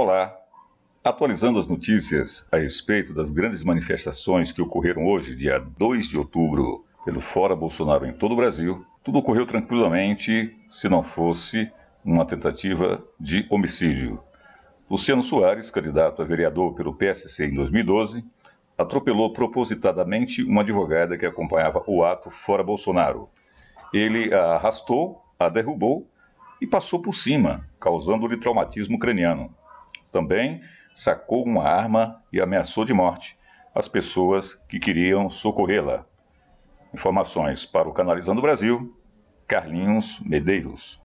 Olá. Atualizando as notícias a respeito das grandes manifestações que ocorreram hoje, dia 2 de outubro, pelo Fora Bolsonaro em todo o Brasil, tudo ocorreu tranquilamente se não fosse uma tentativa de homicídio. Luciano Soares, candidato a vereador pelo PSC em 2012, atropelou propositadamente uma advogada que acompanhava o ato fora Bolsonaro. Ele a arrastou, a derrubou e passou por cima, causando-lhe traumatismo craniano. Também sacou uma arma e ameaçou de morte as pessoas que queriam socorrê-la. Informações para o Canalizando Brasil, Carlinhos Medeiros.